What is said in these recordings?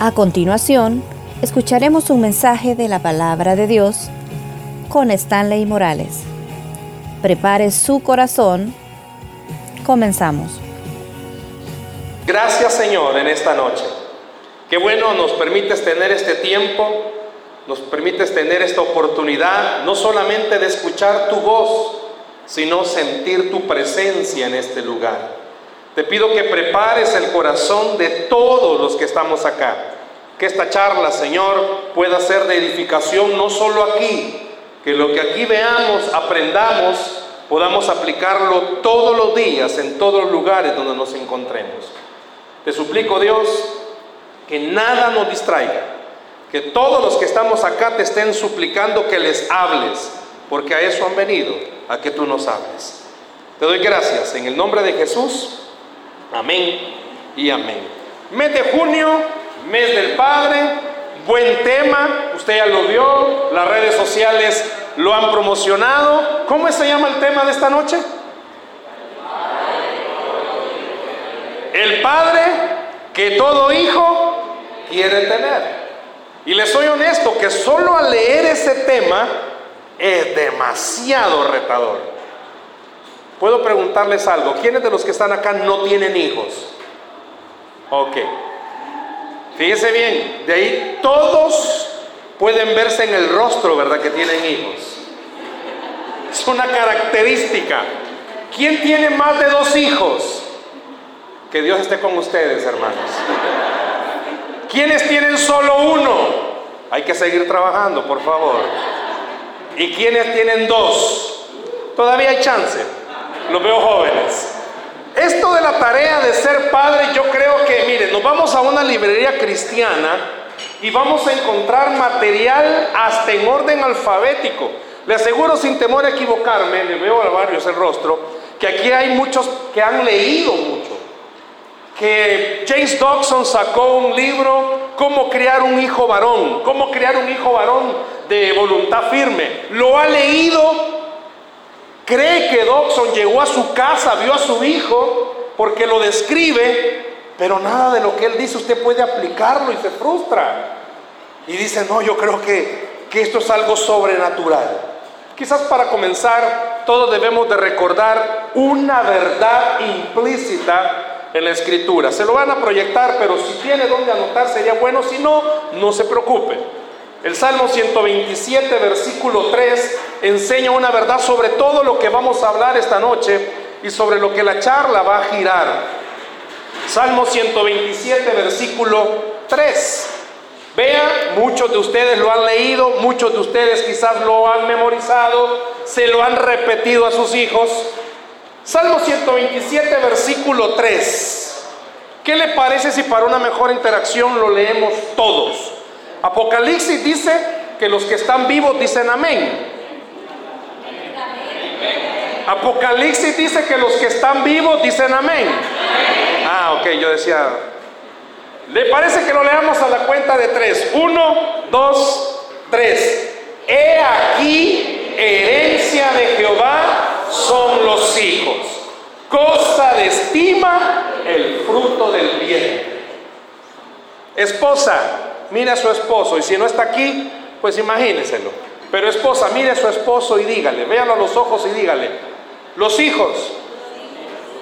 A continuación, escucharemos un mensaje de la palabra de Dios con Stanley Morales. Prepare su corazón. Comenzamos. Gracias Señor en esta noche. Qué bueno nos permites tener este tiempo, nos permites tener esta oportunidad, no solamente de escuchar tu voz, sino sentir tu presencia en este lugar. Te pido que prepares el corazón de todos los que estamos acá. Que esta charla, Señor, pueda ser de edificación no solo aquí, que lo que aquí veamos, aprendamos, podamos aplicarlo todos los días, en todos los lugares donde nos encontremos. Te suplico, Dios, que nada nos distraiga, que todos los que estamos acá te estén suplicando que les hables, porque a eso han venido, a que tú nos hables. Te doy gracias en el nombre de Jesús. Amén y amén. Mes de junio, mes del Padre, buen tema, usted ya lo vio, las redes sociales lo han promocionado. ¿Cómo se llama el tema de esta noche? El Padre que todo hijo quiere tener. Y les soy honesto que solo al leer ese tema es demasiado retador. Puedo preguntarles algo. ¿Quiénes de los que están acá no tienen hijos? Ok. Fíjese bien, de ahí todos pueden verse en el rostro, ¿verdad? Que tienen hijos. Es una característica. ¿Quién tiene más de dos hijos? Que Dios esté con ustedes, hermanos. ¿Quiénes tienen solo uno? Hay que seguir trabajando, por favor. ¿Y quiénes tienen dos? Todavía hay chance. Los veo jóvenes. Esto de la tarea de ser padre, yo creo que, miren, nos vamos a una librería cristiana y vamos a encontrar material hasta en orden alfabético. Le aseguro sin temor a equivocarme, le veo a varios el rostro, que aquí hay muchos que han leído mucho. Que James Dodson sacó un libro, Cómo criar un hijo varón, cómo criar un hijo varón de voluntad firme. Lo ha leído, cree que Dodson llegó a su casa, vio a su hijo, porque lo describe, pero nada de lo que él dice usted puede aplicarlo y se frustra. Y dice, no, yo creo que, que esto es algo sobrenatural. Quizás para comenzar, todos debemos de recordar una verdad implícita en la escritura. Se lo van a proyectar, pero si tiene donde anotar sería bueno, si no, no se preocupe. El Salmo 127, versículo 3, enseña una verdad sobre todo lo que vamos a hablar esta noche y sobre lo que la charla va a girar. Salmo 127, versículo 3. Vea, muchos de ustedes lo han leído, muchos de ustedes quizás lo han memorizado, se lo han repetido a sus hijos. Salmo 127, versículo 3. ¿Qué le parece si para una mejor interacción lo leemos todos? Apocalipsis dice que los que están vivos dicen amén. Apocalipsis dice que los que están vivos dicen amén. Ah, ok, yo decía, ¿Le parece que lo leamos a la cuenta de tres? Uno, dos, tres. He aquí, herencia de Jehová son los hijos. Cosa de estima el fruto del bien. Esposa, mire a su esposo. Y si no está aquí, pues imagíneselo. Pero esposa, mire a su esposo y dígale, véalo a los ojos y dígale, los hijos.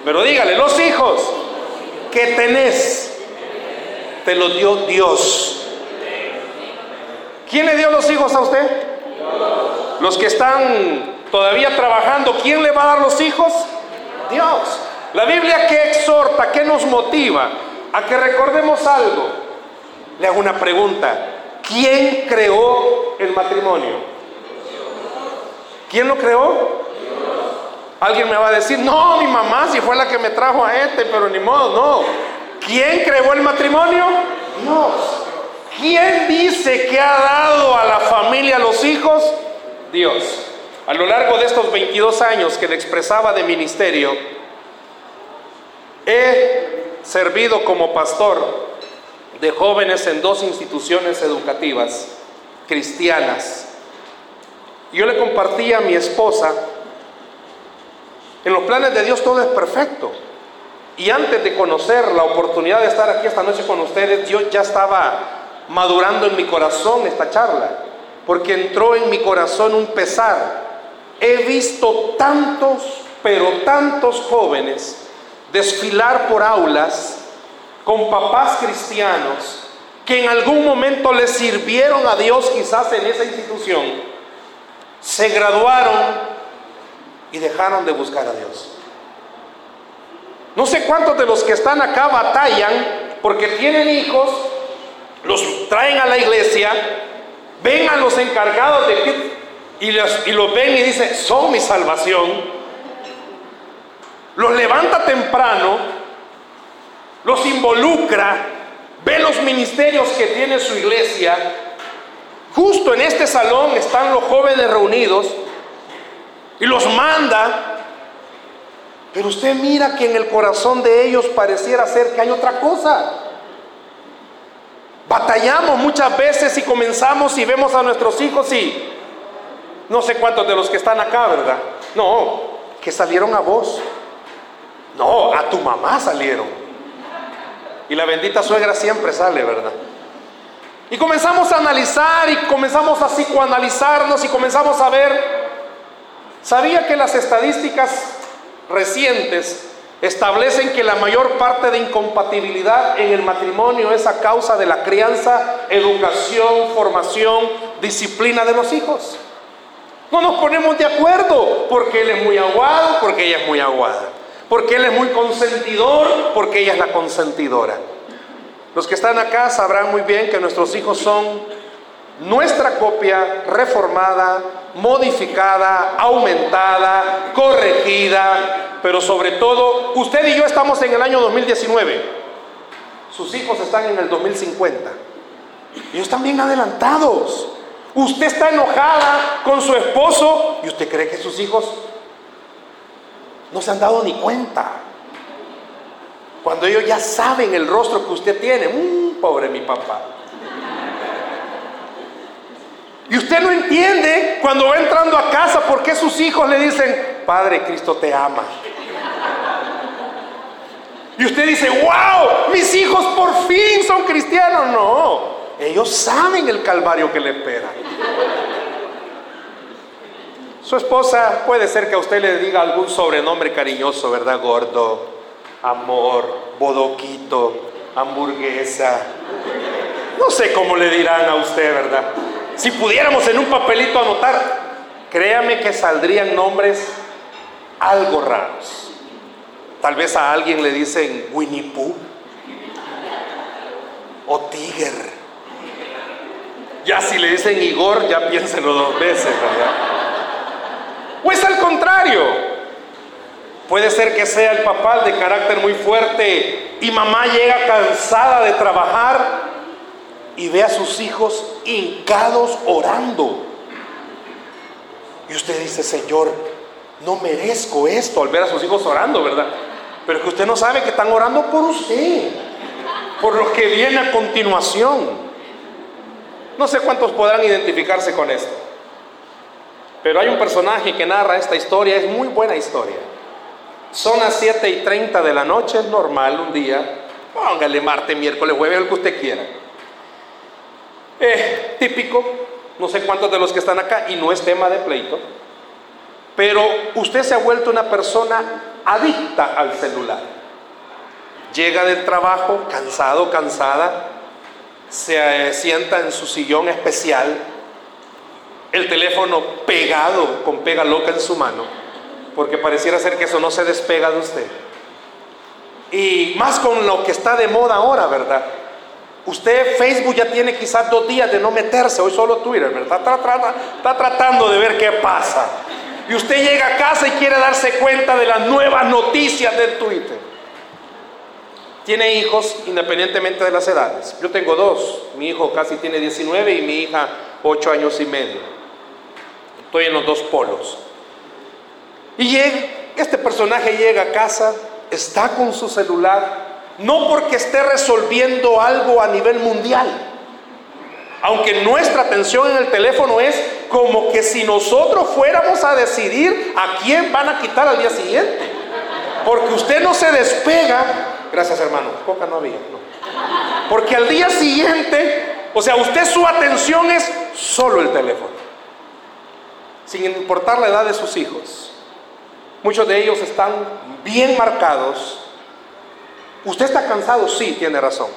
Pero dígale, los hijos que tenés te los dio Dios. ¿Quién le dio los hijos a usted? Los que están todavía trabajando, ¿quién le va a dar los hijos? Dios. La Biblia que exhorta, que nos motiva a que recordemos algo. Le hago una pregunta. ¿Quién creó el matrimonio? ¿Quién lo creó? Alguien me va a decir, no, mi mamá si fue la que me trajo a este, pero ni modo, no. ¿Quién creó el matrimonio? Dios. ¿Quién dice que ha dado a la familia los hijos? Dios. A lo largo de estos 22 años que le expresaba de ministerio, he servido como pastor de jóvenes en dos instituciones educativas cristianas. Yo le compartí a mi esposa, en los planes de Dios todo es perfecto. Y antes de conocer la oportunidad de estar aquí esta noche con ustedes, yo ya estaba madurando en mi corazón esta charla, porque entró en mi corazón un pesar. He visto tantos, pero tantos jóvenes desfilar por aulas con papás cristianos que en algún momento le sirvieron a Dios quizás en esa institución, se graduaron y dejaron de buscar a Dios. No sé cuántos de los que están acá batallan porque tienen hijos, los traen a la iglesia, ven a los encargados de y los, y los ven y dicen, son mi salvación. Los levanta temprano, los involucra, ve los ministerios que tiene su iglesia. Justo en este salón están los jóvenes reunidos y los manda pero usted mira que en el corazón de ellos pareciera ser que hay otra cosa. Batallamos muchas veces y comenzamos y vemos a nuestros hijos y no sé cuántos de los que están acá, ¿verdad? No, que salieron a vos. No, a tu mamá salieron. Y la bendita suegra siempre sale, ¿verdad? Y comenzamos a analizar y comenzamos a psicoanalizarnos y comenzamos a ver. ¿Sabía que las estadísticas recientes establecen que la mayor parte de incompatibilidad en el matrimonio es a causa de la crianza, educación, formación, disciplina de los hijos. No nos ponemos de acuerdo porque él es muy aguado, porque ella es muy aguada. Porque él es muy consentidor, porque ella es la consentidora. Los que están acá sabrán muy bien que nuestros hijos son nuestra copia reformada, modificada, aumentada, corregida, pero sobre todo, usted y yo estamos en el año 2019, sus hijos están en el 2050, ellos están bien adelantados. Usted está enojada con su esposo y usted cree que sus hijos no se han dado ni cuenta. Cuando ellos ya saben el rostro que usted tiene, mmm, pobre mi papá. Y usted no entiende cuando va entrando a casa por qué sus hijos le dicen, Padre, Cristo te ama. Y usted dice, wow, mis hijos por fin son cristianos. No, ellos saben el calvario que le espera. Su esposa puede ser que a usted le diga algún sobrenombre cariñoso, ¿verdad? Gordo, amor, bodoquito, hamburguesa. No sé cómo le dirán a usted, ¿verdad? Si pudiéramos en un papelito anotar, créame que saldrían nombres algo raros. Tal vez a alguien le dicen Winnie Pooh o Tiger. Ya si le dicen Igor, ya piénselo dos veces, ¿verdad? O es al contrario. Puede ser que sea el papá de carácter muy fuerte y mamá llega cansada de trabajar y ve a sus hijos hincados orando. Y usted dice, Señor, no merezco esto al ver a sus hijos orando, ¿verdad? Pero que usted no sabe que están orando por usted, por lo que viene a continuación. No sé cuántos podrán identificarse con esto. Pero hay un personaje que narra esta historia, es muy buena historia. Son las 7 y 30 de la noche, normal, un día. Póngale martes, miércoles, jueves, el que usted quiera. Eh, típico, no sé cuántos de los que están acá, y no es tema de pleito, pero usted se ha vuelto una persona adicta al celular. Llega del trabajo cansado, cansada, se eh, sienta en su sillón especial, el teléfono pegado con pega loca en su mano, porque pareciera ser que eso no se despega de usted. Y más con lo que está de moda ahora, ¿verdad? Usted Facebook ya tiene quizás dos días de no meterse, hoy solo Twitter, ¿verdad? Está, tratando de ver qué pasa. Y usted llega a casa y quiere darse cuenta de las nuevas noticias del Twitter. Tiene hijos independientemente de las edades. Yo tengo dos. Mi hijo casi tiene 19 y mi hija 8 años y medio. Estoy en los dos polos. Y llega, este personaje llega a casa, está con su celular, no porque esté resolviendo algo a nivel mundial. Aunque nuestra atención en el teléfono es como que si nosotros fuéramos a decidir a quién van a quitar al día siguiente. Porque usted no se despega. Gracias, hermano. Coca no había. No. Porque al día siguiente, o sea, usted su atención es solo el teléfono. Sin importar la edad de sus hijos. Muchos de ellos están bien marcados. Usted está cansado, sí, tiene razón.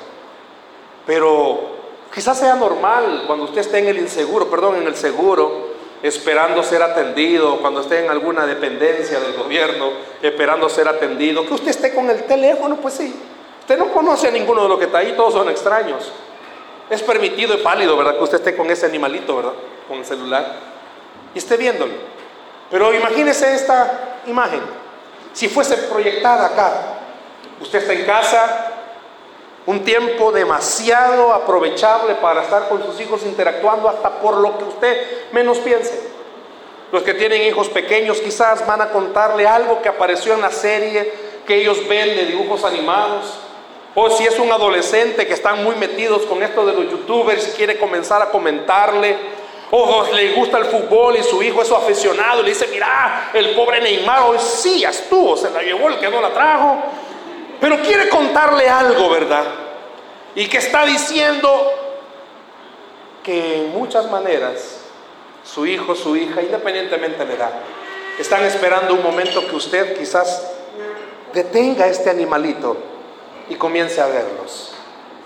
Pero quizás sea normal cuando usted esté en el inseguro, perdón, en el seguro, esperando ser atendido, cuando esté en alguna dependencia del gobierno, esperando ser atendido, que usted esté con el teléfono, pues sí. Usted no conoce a ninguno de los que está ahí, todos son extraños. Es permitido y válido, ¿verdad? Que usted esté con ese animalito, ¿verdad? Con el celular. Y esté viéndolo. Pero imagínese esta imagen. Si fuese proyectada acá, usted está en casa, un tiempo demasiado aprovechable para estar con sus hijos interactuando hasta por lo que usted menos piense. Los que tienen hijos pequeños quizás van a contarle algo que apareció en la serie que ellos ven de dibujos animados. O si es un adolescente que están muy metidos con esto de los youtubers y quiere comenzar a comentarle. O le gusta el fútbol y su hijo es su aficionado le dice, mira, el pobre Neymar hoy sí ya estuvo, se la llevó el que no la trajo. Pero quiere contarle algo, ¿verdad? Y que está diciendo que en muchas maneras su hijo, su hija, independientemente de la edad, están esperando un momento que usted quizás detenga este animalito y comience a verlos.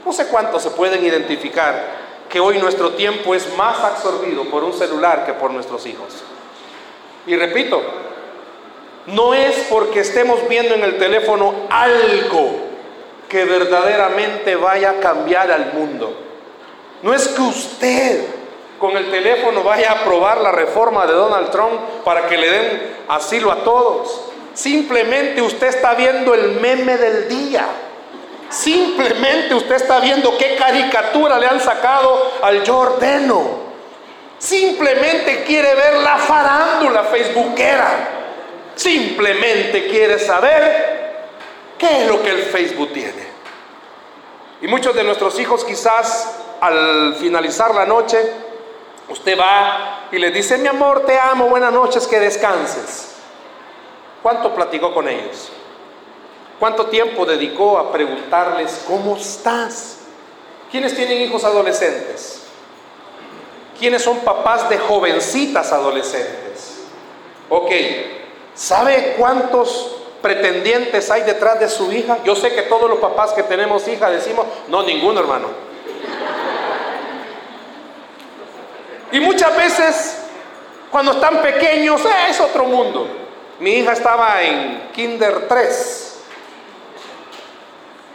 No sé cuántos se pueden identificar que hoy nuestro tiempo es más absorbido por un celular que por nuestros hijos. Y repito, no es porque estemos viendo en el teléfono algo que verdaderamente vaya a cambiar al mundo. No es que usted con el teléfono vaya a aprobar la reforma de Donald Trump para que le den asilo a todos. Simplemente usted está viendo el meme del día. Simplemente usted está viendo qué caricatura le han sacado al Jordano. Simplemente quiere ver la farándula facebookera Simplemente quiere saber qué es lo que el Facebook tiene. Y muchos de nuestros hijos quizás al finalizar la noche, usted va y le dice, mi amor, te amo, buenas noches, que descanses. ¿Cuánto platicó con ellos? ¿Cuánto tiempo dedicó a preguntarles, ¿cómo estás? ¿Quiénes tienen hijos adolescentes? ¿Quiénes son papás de jovencitas adolescentes? Ok, ¿Sabe cuántos pretendientes hay detrás de su hija? Yo sé que todos los papás que tenemos hija decimos, no, ninguno hermano. Y muchas veces, cuando están pequeños, eh, es otro mundo. Mi hija estaba en Kinder 3.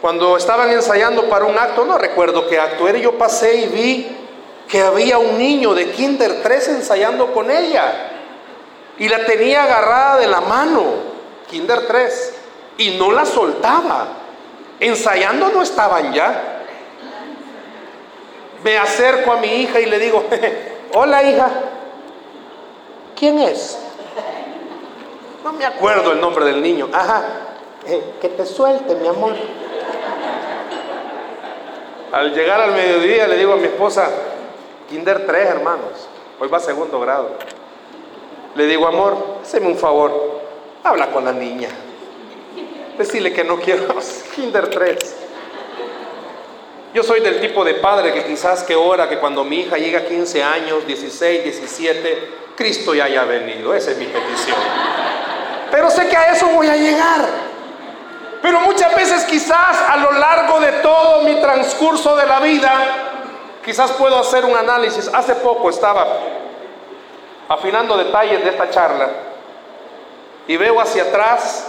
Cuando estaban ensayando para un acto, no recuerdo qué acto era, yo pasé y vi que había un niño de Kinder 3 ensayando con ella y la tenía agarrada de la mano, Kinder 3, y no la soltaba. Ensayando no estaban ya. Me acerco a mi hija y le digo, hola hija, ¿quién es? No me acuerdo el nombre del niño. Ajá, eh, que te suelte, mi amor. Al llegar al mediodía le digo a mi esposa, Kinder 3, hermanos, hoy va a segundo grado. Le digo, amor, hazme un favor, habla con la niña. Decirle que no quiero Kinder 3. Yo soy del tipo de padre que quizás que ora que cuando mi hija llega a 15 años, 16, 17, Cristo ya haya venido. Esa es mi petición. Pero sé que a eso voy a llegar. Pero muchas veces quizás a lo largo de todo mi transcurso de la vida, quizás puedo hacer un análisis. Hace poco estaba afinando detalles de esta charla y veo hacia atrás,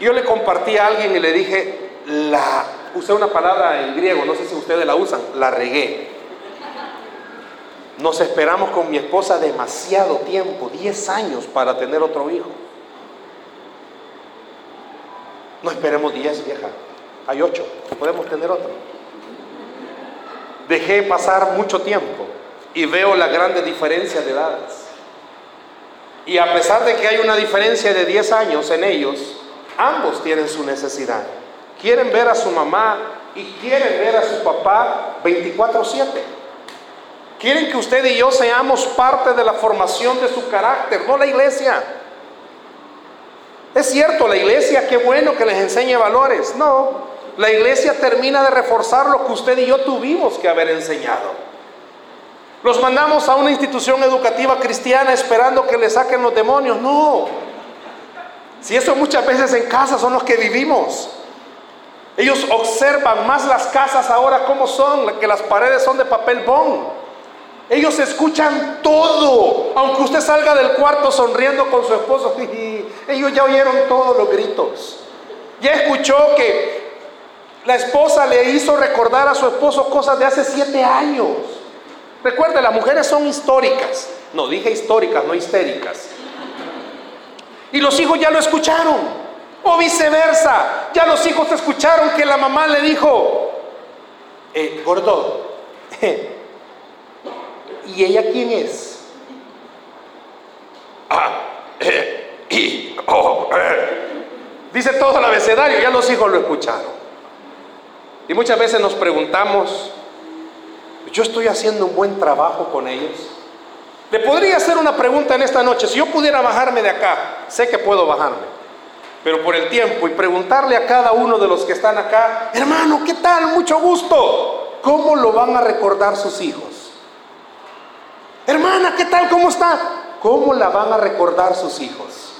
yo le compartí a alguien y le dije, la, usé una palabra en griego, no sé si ustedes la usan, la regué. Nos esperamos con mi esposa demasiado tiempo, 10 años para tener otro hijo. No esperemos 10, vieja. Hay 8, podemos tener otro. Dejé pasar mucho tiempo y veo la grande diferencia de edades. Y a pesar de que hay una diferencia de 10 años en ellos, ambos tienen su necesidad. Quieren ver a su mamá y quieren ver a su papá 24/7. Quieren que usted y yo seamos parte de la formación de su carácter, no la iglesia. Es cierto, la iglesia, qué bueno que les enseñe valores. No, la iglesia termina de reforzar lo que usted y yo tuvimos que haber enseñado. Los mandamos a una institución educativa cristiana esperando que le saquen los demonios. No. Si eso muchas veces en casa son los que vivimos. Ellos observan más las casas ahora como son, que las paredes son de papel bond. Ellos escuchan todo, aunque usted salga del cuarto sonriendo con su esposo. Ellos ya oyeron todos los gritos. Ya escuchó que la esposa le hizo recordar a su esposo cosas de hace siete años. Recuerde, las mujeres son históricas. No, dije históricas, no histéricas. Y los hijos ya lo escucharon. O viceversa, ya los hijos escucharon que la mamá le dijo, eh, gordo, ¿y ella quién es? Ah, eh, y, oh, eh. Dice todo el abecedario, ya los hijos lo escucharon. Y muchas veces nos preguntamos, ¿yo estoy haciendo un buen trabajo con ellos? Le podría hacer una pregunta en esta noche, si yo pudiera bajarme de acá, sé que puedo bajarme pero por el tiempo y preguntarle a cada uno de los que están acá, hermano, ¿qué tal? Mucho gusto. ¿Cómo lo van a recordar sus hijos? Hermana, ¿qué tal? ¿Cómo está? ¿Cómo la van a recordar sus hijos?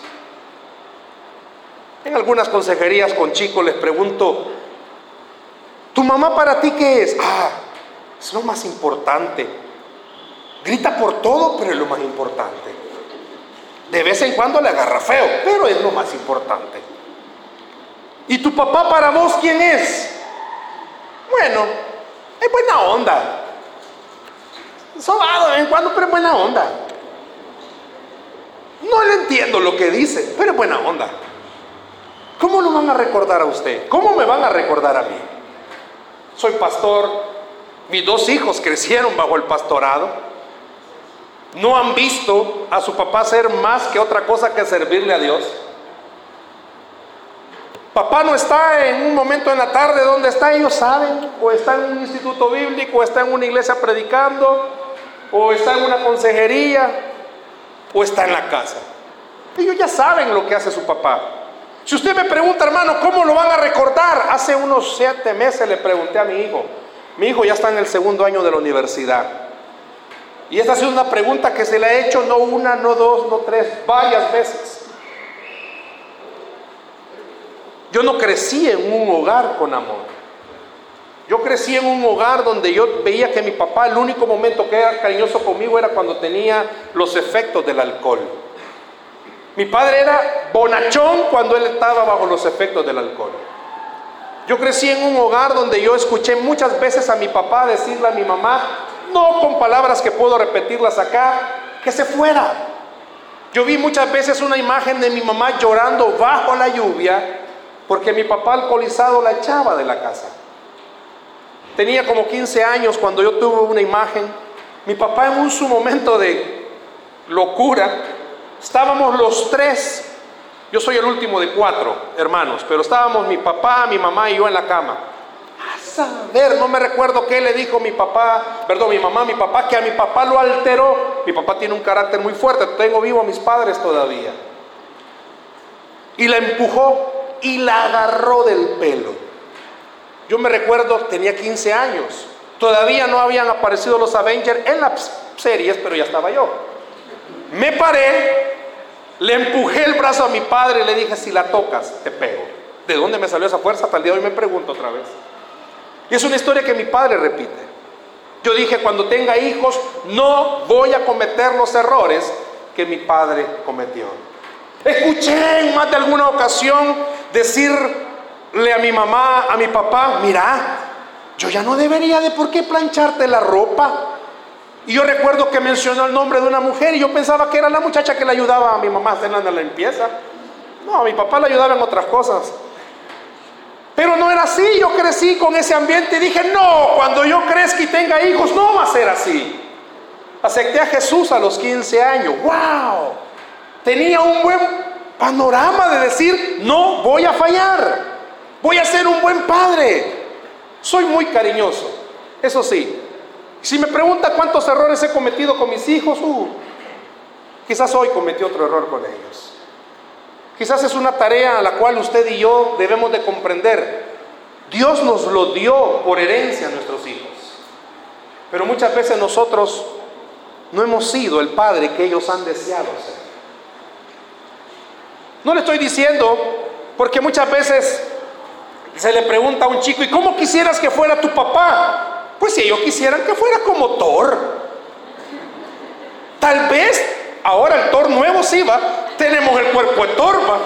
En algunas consejerías con chicos les pregunto, ¿tu mamá para ti qué es? Ah, es lo más importante. Grita por todo, pero es lo más importante. De vez en cuando le agarra feo, pero es lo más importante. ¿Y tu papá para vos quién es? Bueno, es buena onda. Sobado de vez en cuando, pero buena onda. No le entiendo lo que dice, pero buena onda. ¿Cómo lo van a recordar a usted? ¿Cómo me van a recordar a mí? Soy pastor, mis dos hijos crecieron bajo el pastorado no han visto a su papá hacer más que otra cosa que servirle a Dios. Papá no está en un momento en la tarde donde está, ellos saben, o está en un instituto bíblico, o está en una iglesia predicando, o está en una consejería, o está en la casa. Ellos ya saben lo que hace su papá. Si usted me pregunta, hermano, ¿cómo lo van a recordar? Hace unos siete meses le pregunté a mi hijo. Mi hijo ya está en el segundo año de la universidad. Y esta ha sido una pregunta que se le ha hecho no una, no dos, no tres, varias veces. Yo no crecí en un hogar con amor. Yo crecí en un hogar donde yo veía que mi papá el único momento que era cariñoso conmigo era cuando tenía los efectos del alcohol. Mi padre era bonachón cuando él estaba bajo los efectos del alcohol. Yo crecí en un hogar donde yo escuché muchas veces a mi papá decirle a mi mamá, no con palabras que puedo repetirlas acá, que se fuera. Yo vi muchas veces una imagen de mi mamá llorando bajo la lluvia porque mi papá alcoholizado la echaba de la casa. Tenía como 15 años cuando yo tuve una imagen. Mi papá en un su momento de locura, estábamos los tres, yo soy el último de cuatro hermanos, pero estábamos mi papá, mi mamá y yo en la cama ver, no me recuerdo qué le dijo mi papá, perdón, mi mamá, mi papá, que a mi papá lo alteró. Mi papá tiene un carácter muy fuerte, tengo vivo a mis padres todavía. Y la empujó y la agarró del pelo. Yo me recuerdo, tenía 15 años. Todavía no habían aparecido los Avengers en las series, pero ya estaba yo. Me paré, le empujé el brazo a mi padre y le dije, si la tocas, te pego. ¿De dónde me salió esa fuerza? Hasta el día hoy me pregunto otra vez. Y es una historia que mi padre repite. Yo dije, cuando tenga hijos, no voy a cometer los errores que mi padre cometió. Escuché en más de alguna ocasión decirle a mi mamá, a mi papá, mira, yo ya no debería de por qué plancharte la ropa. Y yo recuerdo que mencionó el nombre de una mujer y yo pensaba que era la muchacha que le ayudaba a mi mamá a hacer la limpieza. No, a mi papá le ayudaba en otras cosas. Pero no era así, yo crecí con ese ambiente y dije, no, cuando yo crezca y tenga hijos, no va a ser así. Acepté a Jesús a los 15 años, wow, tenía un buen panorama de decir, no voy a fallar, voy a ser un buen padre. Soy muy cariñoso, eso sí. Si me pregunta cuántos errores he cometido con mis hijos, uh, quizás hoy cometí otro error con ellos. Quizás es una tarea a la cual usted y yo debemos de comprender. Dios nos lo dio por herencia a nuestros hijos. Pero muchas veces nosotros no hemos sido el padre que ellos han deseado ser. No le estoy diciendo porque muchas veces se le pregunta a un chico, ¿y cómo quisieras que fuera tu papá? Pues si ellos quisieran que fuera como Thor. Tal vez ahora el Thor nuevo sí va, tenemos el cuerpo de Thor, va.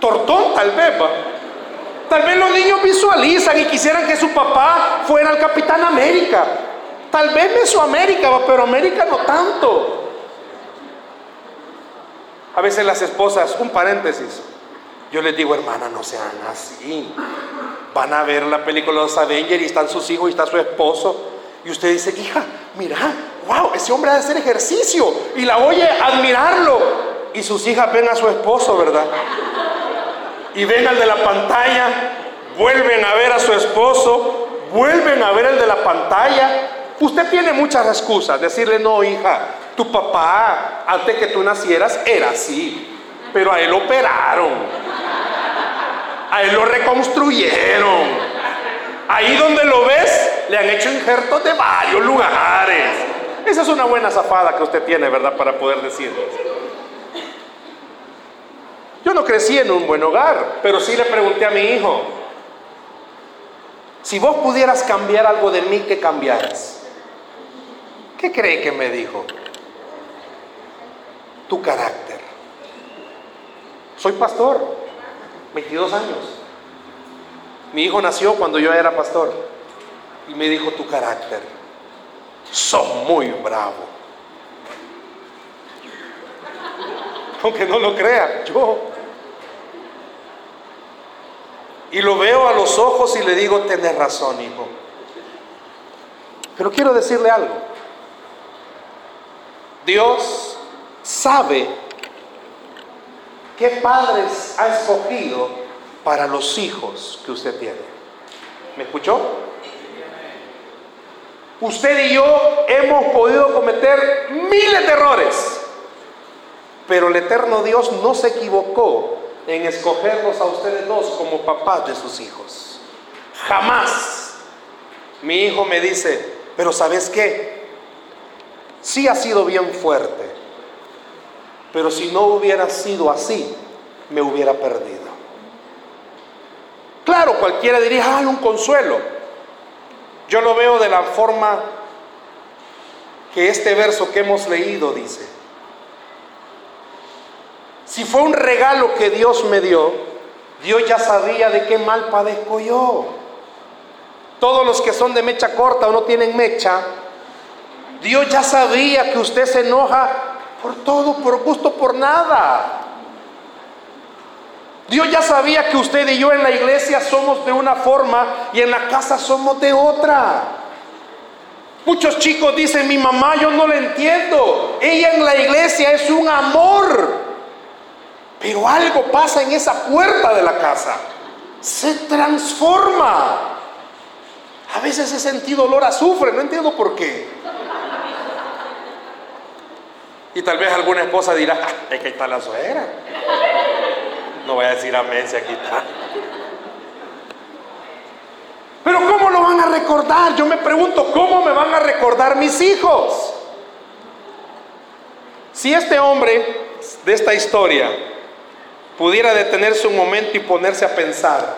Tortón tal vez va. Tal vez los niños visualizan y quisieran que su papá fuera el Capitán América. Tal vez Mesoamérica, va, pero América no tanto. A veces las esposas, un paréntesis, yo les digo, hermana, no sean así. Van a ver la película de los Avengers y están sus hijos y está su esposo. Y usted dice, hija, mira, wow, ese hombre ha de hacer ejercicio. Y la oye admirarlo. Y sus hijas ven a su esposo, ¿verdad? Y ven al de la pantalla, vuelven a ver a su esposo, vuelven a ver el de la pantalla. Usted tiene muchas excusas. Decirle, no, hija, tu papá, antes que tú nacieras, era así. Pero a él lo operaron. A él lo reconstruyeron. Ahí donde lo ves, le han hecho injertos de varios lugares. Esa es una buena zafada que usted tiene, ¿verdad? Para poder decirlo. Yo no crecí en un buen hogar, pero sí le pregunté a mi hijo, si vos pudieras cambiar algo de mí, ¿qué cambiaras? ¿Qué cree que me dijo? Tu carácter. Soy pastor, 22 años. Mi hijo nació cuando yo era pastor y me dijo tu carácter. Sos muy bravo. Aunque no lo crea, yo. Y lo veo a los ojos y le digo, tenés razón, hijo. Pero quiero decirle algo. Dios sabe qué padres ha escogido para los hijos que usted tiene. ¿Me escuchó? Usted y yo hemos podido cometer miles de errores, pero el eterno Dios no se equivocó en escogerlos a ustedes dos como papás de sus hijos. Jamás. Mi hijo me dice, pero ¿sabes qué? Sí ha sido bien fuerte, pero si no hubiera sido así, me hubiera perdido. Claro, cualquiera diría, hay un consuelo. Yo lo veo de la forma que este verso que hemos leído dice. Si fue un regalo que Dios me dio, Dios ya sabía de qué mal padezco yo. Todos los que son de mecha corta o no tienen mecha, Dios ya sabía que usted se enoja por todo, por gusto, por nada. Dios ya sabía que usted y yo en la iglesia somos de una forma y en la casa somos de otra. Muchos chicos dicen, mi mamá yo no la entiendo. Ella en la iglesia es un amor. Pero algo pasa en esa puerta de la casa. Se transforma. A veces he sentido olor a azufre, no entiendo por qué. Y tal vez alguna esposa dirá, ah, es que está la suegra. No voy a decir amén si aquí está. Pero ¿cómo lo van a recordar? Yo me pregunto, ¿cómo me van a recordar mis hijos? Si este hombre de esta historia pudiera detenerse un momento y ponerse a pensar,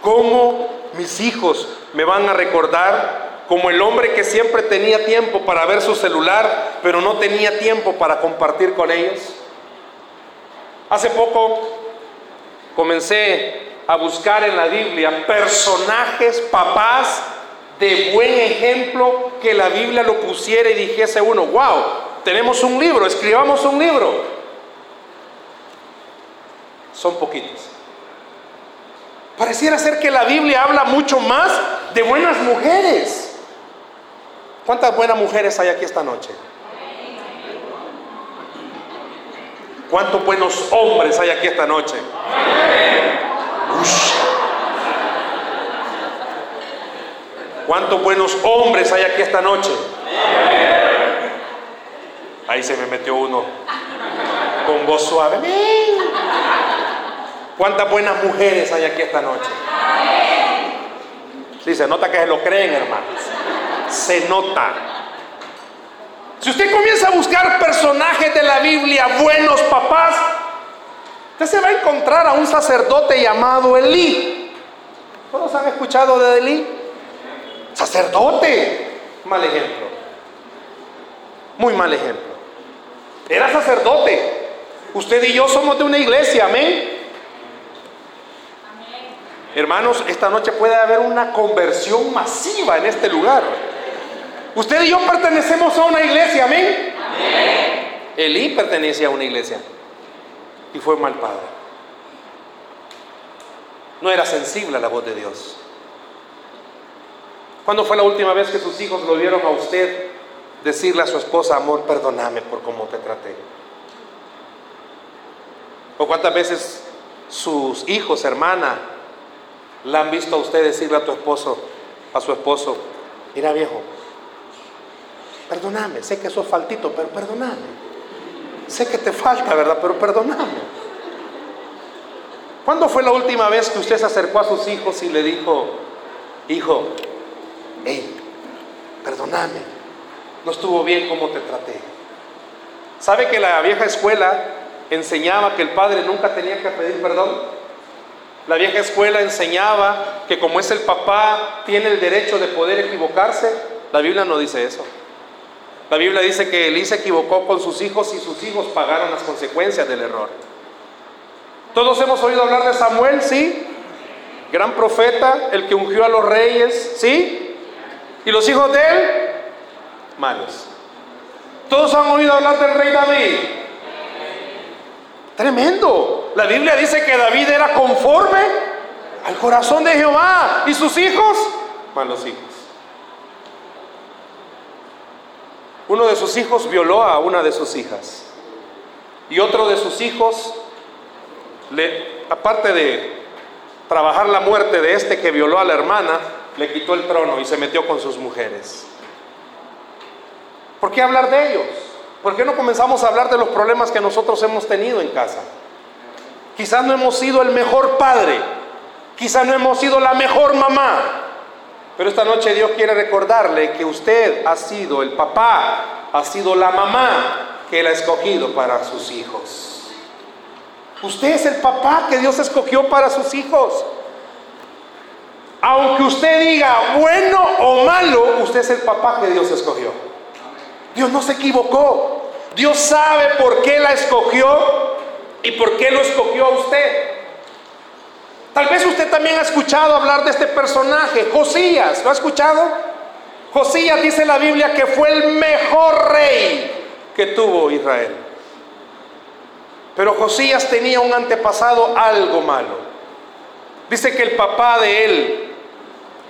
¿cómo mis hijos me van a recordar como el hombre que siempre tenía tiempo para ver su celular, pero no tenía tiempo para compartir con ellos? Hace poco comencé a buscar en la Biblia personajes, papás de buen ejemplo que la Biblia lo pusiera y dijese uno, wow, tenemos un libro, escribamos un libro. Son poquitos. Pareciera ser que la Biblia habla mucho más de buenas mujeres. ¿Cuántas buenas mujeres hay aquí esta noche? ¿Cuántos buenos hombres hay aquí esta noche? ¿Cuántos buenos hombres hay aquí esta noche? Ahí se me metió uno. con voz suave. ¿Cuántas buenas mujeres hay aquí esta noche? Sí, se nota que se lo creen, hermanos. Se nota. Si usted comienza a buscar personajes de la Biblia, buenos papás, usted se va a encontrar a un sacerdote llamado Elí. ¿Todos han escuchado de Elí? Sacerdote. Mal ejemplo. Muy mal ejemplo. Era sacerdote. Usted y yo somos de una iglesia, amén. Hermanos, esta noche puede haber una conversión masiva en este lugar. Usted y yo pertenecemos a una iglesia, amén. Elí pertenece a una iglesia y fue mal padre. No era sensible a la voz de Dios. ¿Cuándo fue la última vez que sus hijos lo vieron a usted decirle a su esposa, amor, perdóname por cómo te traté? ¿O cuántas veces sus hijos, hermana, la han visto a usted decirle a tu esposo, a su esposo, mira viejo, perdóname, sé que sos faltito, pero perdóname. Sé que te falta, ¿verdad? Pero perdóname. ¿Cuándo fue la última vez que usted se acercó a sus hijos y le dijo, hijo, hey, perdóname, no estuvo bien como te traté? ¿Sabe que la vieja escuela enseñaba que el padre nunca tenía que pedir perdón? La vieja escuela enseñaba que como es el papá, tiene el derecho de poder equivocarse. La Biblia no dice eso. La Biblia dice que Elí se equivocó con sus hijos y sus hijos pagaron las consecuencias del error. Todos hemos oído hablar de Samuel, ¿sí? Gran profeta, el que ungió a los reyes, ¿sí? ¿Y los hijos de él? Malos. Todos han oído hablar del rey David. Tremendo. La Biblia dice que David era conforme al corazón de Jehová. ¿Y sus hijos? Malos hijos. Uno de sus hijos violó a una de sus hijas. Y otro de sus hijos, aparte de trabajar la muerte de este que violó a la hermana, le quitó el trono y se metió con sus mujeres. ¿Por qué hablar de ellos? ¿Por qué no comenzamos a hablar de los problemas que nosotros hemos tenido en casa? Quizás no hemos sido el mejor padre, quizás no hemos sido la mejor mamá, pero esta noche Dios quiere recordarle que usted ha sido el papá, ha sido la mamá que Él ha escogido para sus hijos. Usted es el papá que Dios escogió para sus hijos. Aunque usted diga bueno o malo, usted es el papá que Dios escogió. Dios no se equivocó. Dios sabe por qué la escogió y por qué lo escogió a usted. Tal vez usted también ha escuchado hablar de este personaje, Josías. ¿Lo ha escuchado? Josías dice la Biblia que fue el mejor rey que tuvo Israel. Pero Josías tenía un antepasado algo malo. Dice que el papá de él,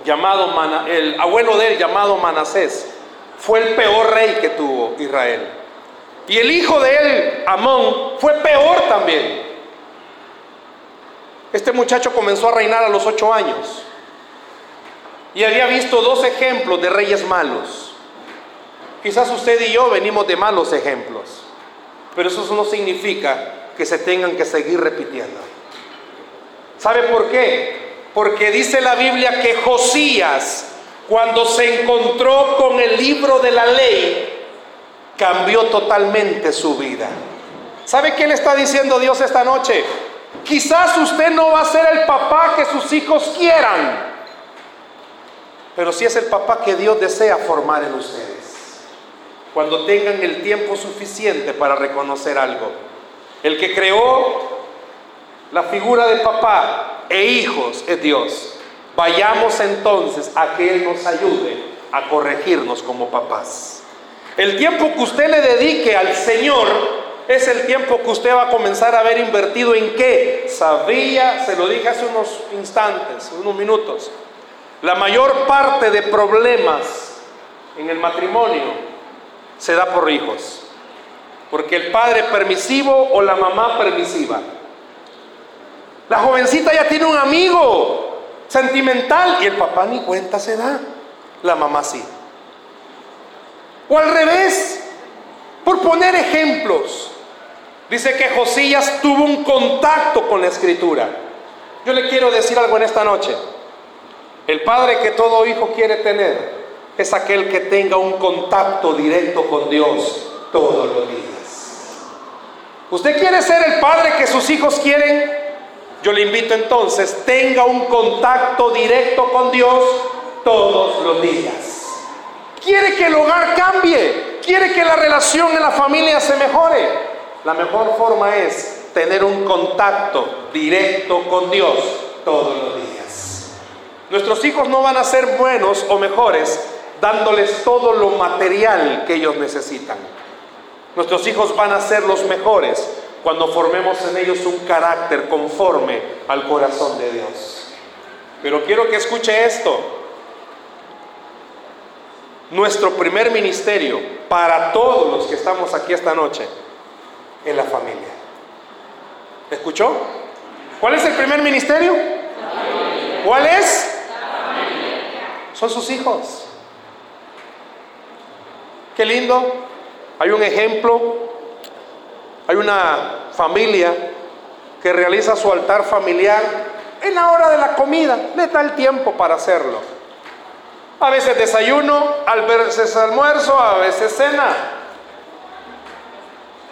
llamado el abuelo de él, llamado Manasés, fue el peor rey que tuvo Israel. Y el hijo de él, Amón, fue peor también. Este muchacho comenzó a reinar a los ocho años y había visto dos ejemplos de reyes malos. Quizás usted y yo venimos de malos ejemplos, pero eso no significa que se tengan que seguir repitiendo. ¿Sabe por qué? Porque dice la Biblia que Josías, cuando se encontró con el libro de la ley, cambió totalmente su vida. ¿Sabe qué le está diciendo Dios esta noche? Quizás usted no va a ser el papá que sus hijos quieran, pero sí es el papá que Dios desea formar en ustedes. Cuando tengan el tiempo suficiente para reconocer algo. El que creó la figura de papá e hijos es Dios. Vayamos entonces a que Él nos ayude a corregirnos como papás. El tiempo que usted le dedique al Señor es el tiempo que usted va a comenzar a ver invertido en qué. Sabía, se lo dije hace unos instantes, unos minutos, la mayor parte de problemas en el matrimonio se da por hijos. Porque el padre permisivo o la mamá permisiva. La jovencita ya tiene un amigo sentimental y el papá ni cuenta se da. La mamá sí. O al revés, por poner ejemplos. Dice que Josías tuvo un contacto con la escritura. Yo le quiero decir algo en esta noche. El padre que todo hijo quiere tener es aquel que tenga un contacto directo con Dios todos los días. ¿Usted quiere ser el padre que sus hijos quieren? Yo le invito entonces, tenga un contacto directo con Dios todos los días. ¿Quiere que el hogar cambie? ¿Quiere que la relación en la familia se mejore? La mejor forma es tener un contacto directo con Dios todos los días. Nuestros hijos no van a ser buenos o mejores dándoles todo lo material que ellos necesitan. Nuestros hijos van a ser los mejores cuando formemos en ellos un carácter conforme al corazón de Dios. Pero quiero que escuche esto. Nuestro primer ministerio para todos los que estamos aquí esta noche en la familia. ¿Escuchó? ¿Cuál es el primer ministerio? ¿Cuál es? Son sus hijos. Qué lindo. Hay un ejemplo. Hay una familia que realiza su altar familiar en la hora de la comida. Le da el tiempo para hacerlo. A veces desayuno, a veces almuerzo, a veces cena.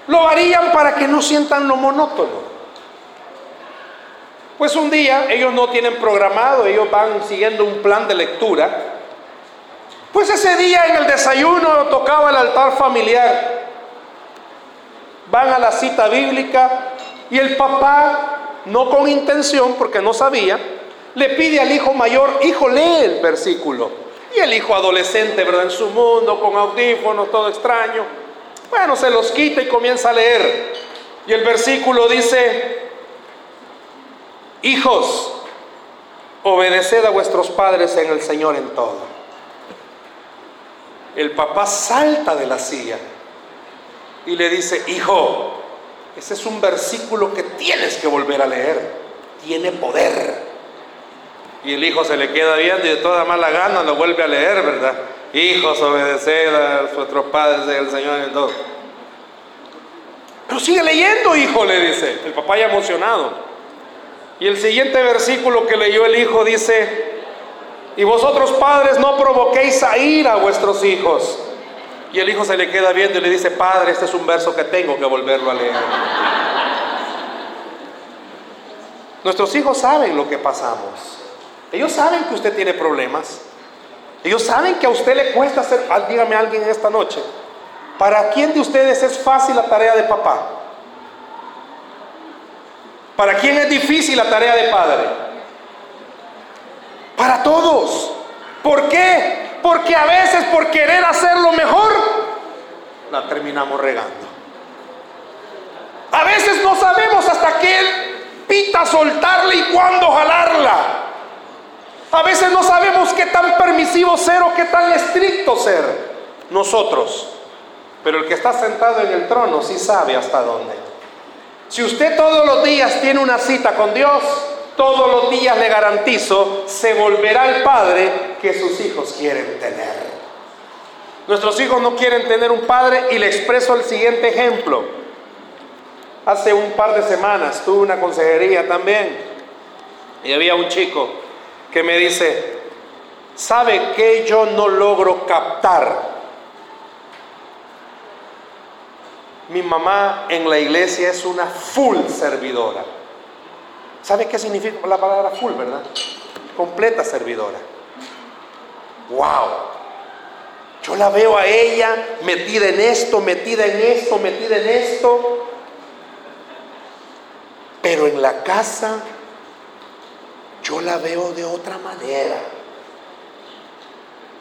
Lo varían para que no sientan lo monótono. Pues un día ellos no tienen programado, ellos van siguiendo un plan de lectura. Pues ese día en el desayuno tocaba el altar familiar. Van a la cita bíblica y el papá, no con intención, porque no sabía, le pide al hijo mayor, hijo, lee el versículo. Y el hijo adolescente, ¿verdad? En su mundo, con audífonos, todo extraño. Bueno, se los quita y comienza a leer. Y el versículo dice, hijos, obedeced a vuestros padres en el Señor en todo. El papá salta de la silla y le dice, hijo, ese es un versículo que tienes que volver a leer. Tiene poder. Y el hijo se le queda viendo y de toda mala gana lo vuelve a leer, ¿verdad? Hijos, obedeced a vuestros padres en el Señor en todo. Pero sigue leyendo, hijo, le dice. El papá ya emocionado. Y el siguiente versículo que leyó el hijo dice, y vosotros padres no provoquéis a ir a vuestros hijos. Y el hijo se le queda viendo y le dice, padre, este es un verso que tengo que volverlo a leer. Nuestros hijos saben lo que pasamos. Ellos saben que usted tiene problemas. Ellos saben que a usted le cuesta hacer, ah, dígame alguien esta noche, ¿para quién de ustedes es fácil la tarea de papá? ¿Para quién es difícil la tarea de padre? Para todos. ¿Por qué? Porque a veces por querer hacerlo mejor, la terminamos regando. A veces no sabemos hasta qué pita soltarla y cuándo jalarla. A veces no sabemos qué tan permisivo ser o qué tan estricto ser nosotros. Pero el que está sentado en el trono sí sabe hasta dónde. Si usted todos los días tiene una cita con Dios, todos los días le garantizo, se volverá el padre que sus hijos quieren tener. Nuestros hijos no quieren tener un padre y le expreso el siguiente ejemplo. Hace un par de semanas tuve una consejería también y había un chico que me dice, ¿sabe qué yo no logro captar? Mi mamá en la iglesia es una full servidora. ¿Sabe qué significa la palabra full, verdad? Completa servidora. ¡Wow! Yo la veo a ella metida en esto, metida en esto, metida en esto. Pero en la casa yo la veo de otra manera.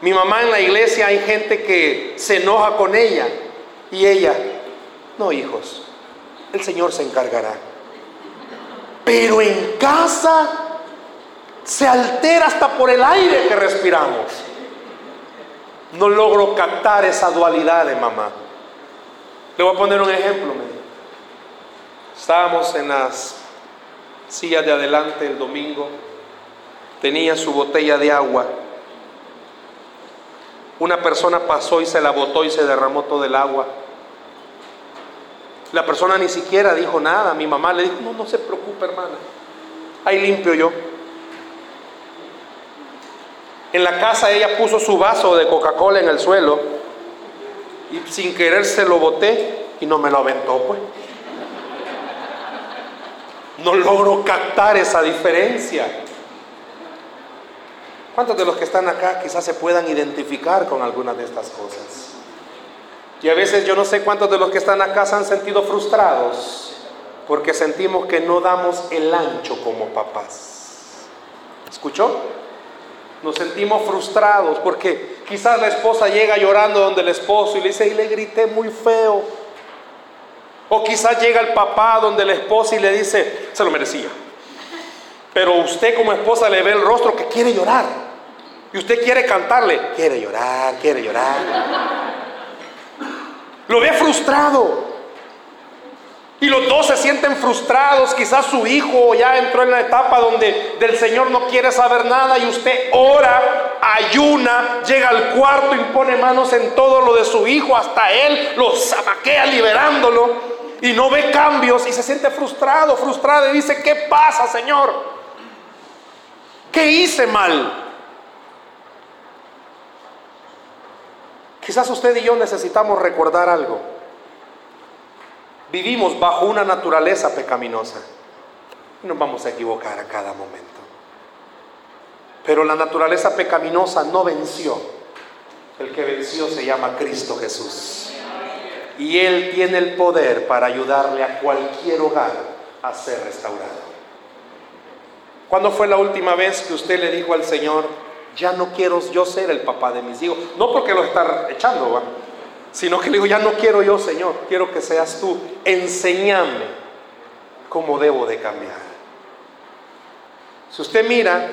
Mi mamá en la iglesia hay gente que se enoja con ella y ella, no hijos, el Señor se encargará. Pero en casa se altera hasta por el aire que respiramos. No logro captar esa dualidad de mamá. Le voy a poner un ejemplo. Estábamos en las sillas de adelante el domingo tenía su botella de agua. Una persona pasó y se la botó y se derramó todo el agua. La persona ni siquiera dijo nada. Mi mamá le dijo, no, no se preocupe hermana. Ahí limpio yo. En la casa ella puso su vaso de Coca-Cola en el suelo y sin querer se lo boté y no me lo aventó, pues. No logro captar esa diferencia. ¿Cuántos de los que están acá quizás se puedan identificar con algunas de estas cosas? Y a veces yo no sé cuántos de los que están acá se han sentido frustrados porque sentimos que no damos el ancho como papás. ¿Escuchó? Nos sentimos frustrados porque quizás la esposa llega llorando donde el esposo y le dice, y le grité muy feo. O quizás llega el papá donde la esposa y le dice, se lo merecía. Pero usted como esposa le ve el rostro que quiere llorar. Y usted quiere cantarle, quiere llorar, quiere llorar. Lo ve frustrado. Y los dos se sienten frustrados. Quizás su hijo ya entró en la etapa donde del Señor no quiere saber nada y usted ora, ayuna, llega al cuarto, impone manos en todo lo de su hijo, hasta él lo zamaquea liberándolo y no ve cambios y se siente frustrado, frustrado y dice, ¿qué pasa, Señor? ¿Qué hice mal? Quizás usted y yo necesitamos recordar algo. Vivimos bajo una naturaleza pecaminosa. Nos vamos a equivocar a cada momento. Pero la naturaleza pecaminosa no venció. El que venció se llama Cristo Jesús. Y Él tiene el poder para ayudarle a cualquier hogar a ser restaurado. ¿Cuándo fue la última vez que usted le dijo al Señor, ya no quiero yo ser el papá de mis hijos? No porque lo está echando, sino que le digo, ya no quiero yo, Señor, quiero que seas tú. Enséñame cómo debo de cambiar. Si usted mira,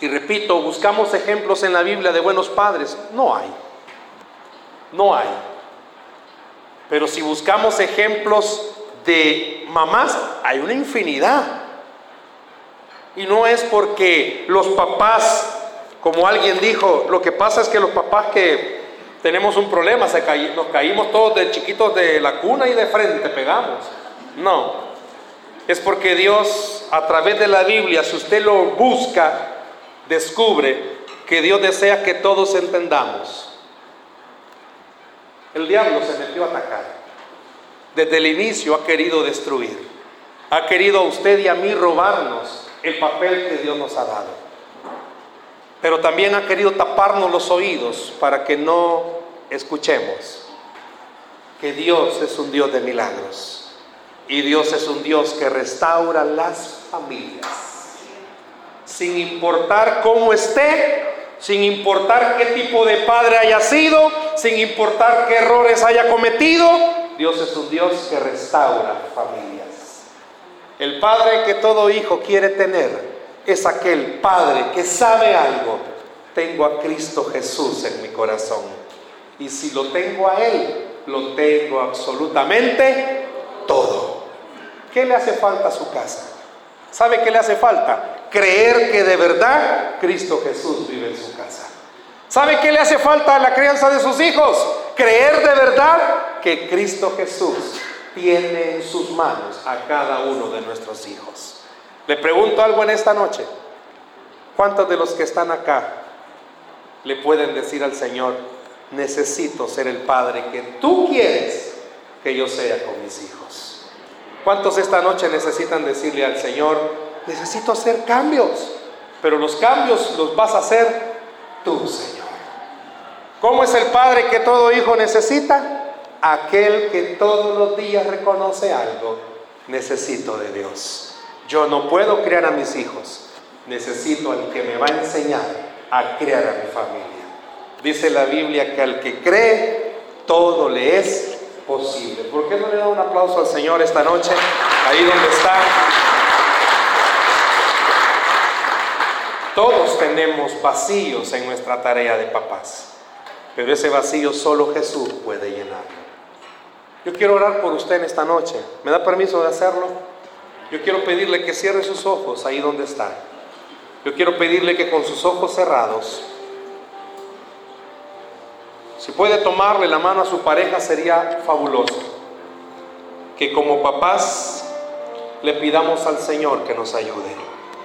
y repito, buscamos ejemplos en la Biblia de buenos padres, no hay. No hay. Pero si buscamos ejemplos de mamás, hay una infinidad. Y no es porque los papás, como alguien dijo, lo que pasa es que los papás que tenemos un problema, se nos caímos todos de chiquitos de la cuna y de frente pegamos. No, es porque Dios a través de la Biblia, si usted lo busca, descubre que Dios desea que todos entendamos. El diablo se metió a atacar. Desde el inicio ha querido destruir. Ha querido a usted y a mí robarnos el papel que Dios nos ha dado pero también ha querido taparnos los oídos para que no escuchemos que Dios es un Dios de milagros y Dios es un Dios que restaura las familias. Sin importar cómo esté, sin importar qué tipo de padre haya sido, sin importar qué errores haya cometido, Dios es un Dios que restaura familias. El padre que todo hijo quiere tener es aquel Padre que sabe algo. Tengo a Cristo Jesús en mi corazón. Y si lo tengo a Él, lo tengo absolutamente todo. ¿Qué le hace falta a su casa? ¿Sabe qué le hace falta? Creer que de verdad Cristo Jesús vive en su casa. ¿Sabe qué le hace falta a la crianza de sus hijos? Creer de verdad que Cristo Jesús tiene en sus manos a cada uno de nuestros hijos. Le pregunto algo en esta noche. ¿Cuántos de los que están acá le pueden decir al Señor, necesito ser el padre que tú quieres que yo sea con mis hijos? ¿Cuántos esta noche necesitan decirle al Señor, necesito hacer cambios? Pero los cambios los vas a hacer tú, Señor. ¿Cómo es el padre que todo hijo necesita? Aquel que todos los días reconoce algo. Necesito de Dios. Yo no puedo criar a mis hijos. Necesito al que me va a enseñar a criar a mi familia. Dice la Biblia que al que cree, todo le es posible. ¿Por qué no le da un aplauso al Señor esta noche? Ahí donde está. Todos tenemos vacíos en nuestra tarea de papás, pero ese vacío solo Jesús puede llenarlo. Yo quiero orar por usted en esta noche. ¿Me da permiso de hacerlo? Yo quiero pedirle que cierre sus ojos ahí donde está. Yo quiero pedirle que con sus ojos cerrados, si puede tomarle la mano a su pareja sería fabuloso. que como papás le pidamos al Señor que nos ayude.